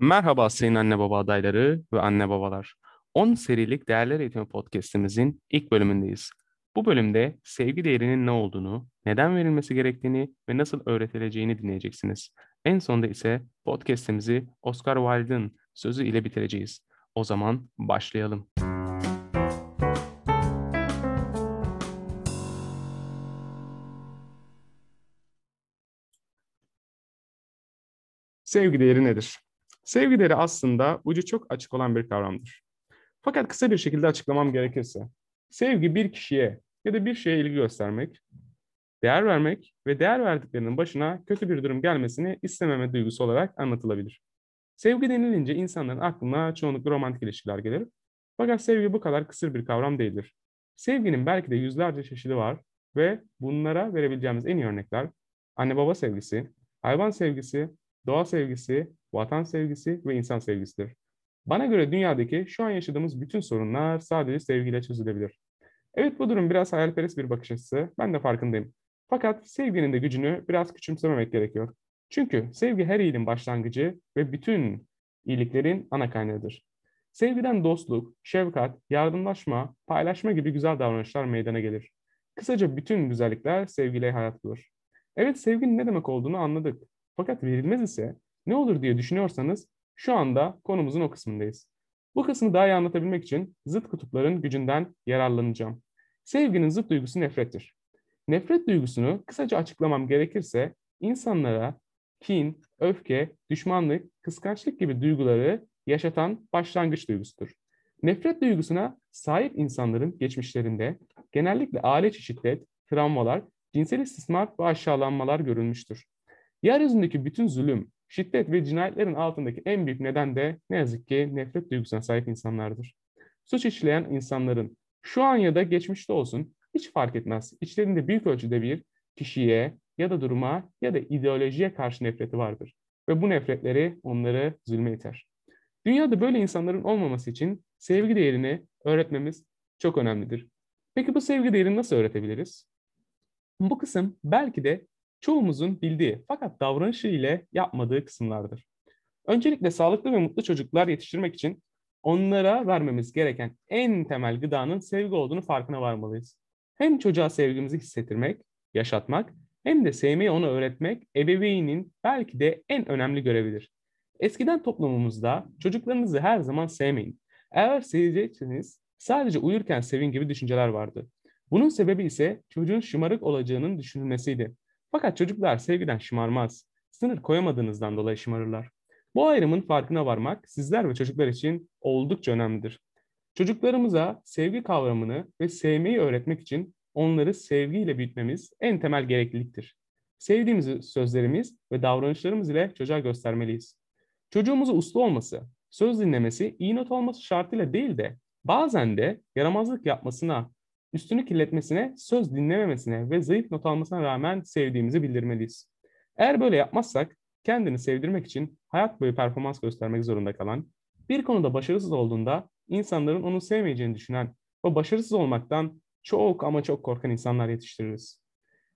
Merhaba sayın anne baba adayları ve anne babalar. 10 serilik Değerler Eğitimi Podcast'imizin ilk bölümündeyiz. Bu bölümde sevgi değerinin ne olduğunu, neden verilmesi gerektiğini ve nasıl öğretileceğini dinleyeceksiniz. En sonunda ise podcast'imizi Oscar Wilde'ın sözü ile bitireceğiz. O zaman başlayalım. Sevgi değeri nedir? Sevgi değeri aslında ucu çok açık olan bir kavramdır. Fakat kısa bir şekilde açıklamam gerekirse, sevgi bir kişiye ya da bir şeye ilgi göstermek, değer vermek ve değer verdiklerinin başına kötü bir durum gelmesini istememe duygusu olarak anlatılabilir. Sevgi denilince insanların aklına çoğunlukla romantik ilişkiler gelir. Fakat sevgi bu kadar kısır bir kavram değildir. Sevginin belki de yüzlerce çeşidi var ve bunlara verebileceğimiz en iyi örnekler anne baba sevgisi, hayvan sevgisi, doğa sevgisi, vatan sevgisi ve insan sevgisidir. Bana göre dünyadaki şu an yaşadığımız bütün sorunlar sadece sevgiyle çözülebilir. Evet bu durum biraz hayalperest bir bakış açısı, ben de farkındayım. Fakat sevginin de gücünü biraz küçümsememek gerekiyor. Çünkü sevgi her iyiliğin başlangıcı ve bütün iyiliklerin ana kaynağıdır. Sevgiden dostluk, şefkat, yardımlaşma, paylaşma gibi güzel davranışlar meydana gelir. Kısaca bütün güzellikler sevgiyle hayat bulur. Evet sevginin ne demek olduğunu anladık. Fakat verilmez ise ne olur diye düşünüyorsanız şu anda konumuzun o kısmındayız. Bu kısmı daha iyi anlatabilmek için zıt kutupların gücünden yararlanacağım. Sevginin zıt duygusu nefrettir. Nefret duygusunu kısaca açıklamam gerekirse insanlara kin, öfke, düşmanlık, kıskançlık gibi duyguları yaşatan başlangıç duygusudur. Nefret duygusuna sahip insanların geçmişlerinde genellikle aile şiddet, travmalar, cinsel istismar ve aşağılanmalar görülmüştür. Yeryüzündeki bütün zulüm, şiddet ve cinayetlerin altındaki en büyük neden de ne yazık ki nefret duygusuna sahip insanlardır. Suç işleyen insanların şu an ya da geçmişte olsun hiç fark etmez. İçlerinde büyük ölçüde bir kişiye ya da duruma ya da ideolojiye karşı nefreti vardır. Ve bu nefretleri onları zulme iter. Dünyada böyle insanların olmaması için sevgi değerini öğretmemiz çok önemlidir. Peki bu sevgi değerini nasıl öğretebiliriz? Bu kısım belki de çoğumuzun bildiği fakat davranışı ile yapmadığı kısımlardır. Öncelikle sağlıklı ve mutlu çocuklar yetiştirmek için onlara vermemiz gereken en temel gıdanın sevgi olduğunu farkına varmalıyız. Hem çocuğa sevgimizi hissettirmek, yaşatmak hem de sevmeyi ona öğretmek ebeveynin belki de en önemli görevidir. Eskiden toplumumuzda çocuklarınızı her zaman sevmeyin. Eğer sevecekseniz sadece uyurken sevin gibi düşünceler vardı. Bunun sebebi ise çocuğun şımarık olacağının düşünülmesiydi. Fakat çocuklar sevgiden şımarmaz. Sınır koyamadığınızdan dolayı şımarırlar. Bu ayrımın farkına varmak sizler ve çocuklar için oldukça önemlidir. Çocuklarımıza sevgi kavramını ve sevmeyi öğretmek için onları sevgiyle büyütmemiz en temel gerekliliktir. Sevdiğimiz sözlerimiz ve davranışlarımız ile çocuğa göstermeliyiz. Çocuğumuzu uslu olması, söz dinlemesi, iyi not olması şartıyla değil de bazen de yaramazlık yapmasına üstünü kirletmesine, söz dinlememesine ve zayıf not almasına rağmen sevdiğimizi bildirmeliyiz. Eğer böyle yapmazsak kendini sevdirmek için hayat boyu performans göstermek zorunda kalan, bir konuda başarısız olduğunda insanların onu sevmeyeceğini düşünen ve başarısız olmaktan çok ama çok korkan insanlar yetiştiririz.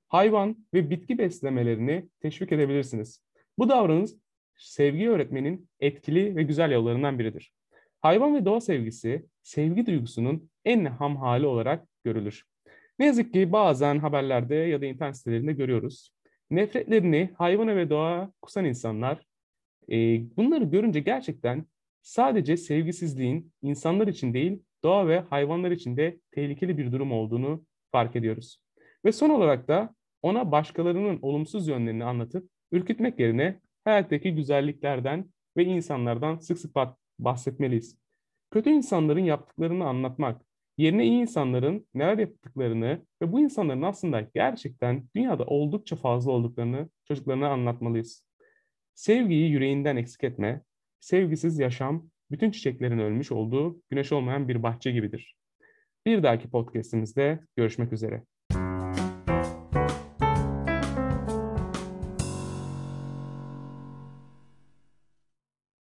Hayvan ve bitki beslemelerini teşvik edebilirsiniz. Bu davranış sevgi öğretmenin etkili ve güzel yollarından biridir. Hayvan ve doğa sevgisi, sevgi duygusunun en ham hali olarak görülür. Ne yazık ki bazen haberlerde ya da internet sitelerinde görüyoruz. Nefretlerini hayvana ve doğa kusan insanlar, e, bunları görünce gerçekten sadece sevgisizliğin insanlar için değil, doğa ve hayvanlar için de tehlikeli bir durum olduğunu fark ediyoruz. Ve son olarak da ona başkalarının olumsuz yönlerini anlatıp ürkütmek yerine hayattaki güzelliklerden ve insanlardan sık sık bahsetmeliyiz. Kötü insanların yaptıklarını anlatmak, yerine iyi insanların neler yaptıklarını ve bu insanların aslında gerçekten dünyada oldukça fazla olduklarını çocuklarına anlatmalıyız. Sevgiyi yüreğinden eksik etme, sevgisiz yaşam bütün çiçeklerin ölmüş olduğu güneş olmayan bir bahçe gibidir. Bir dahaki podcastimizde görüşmek üzere.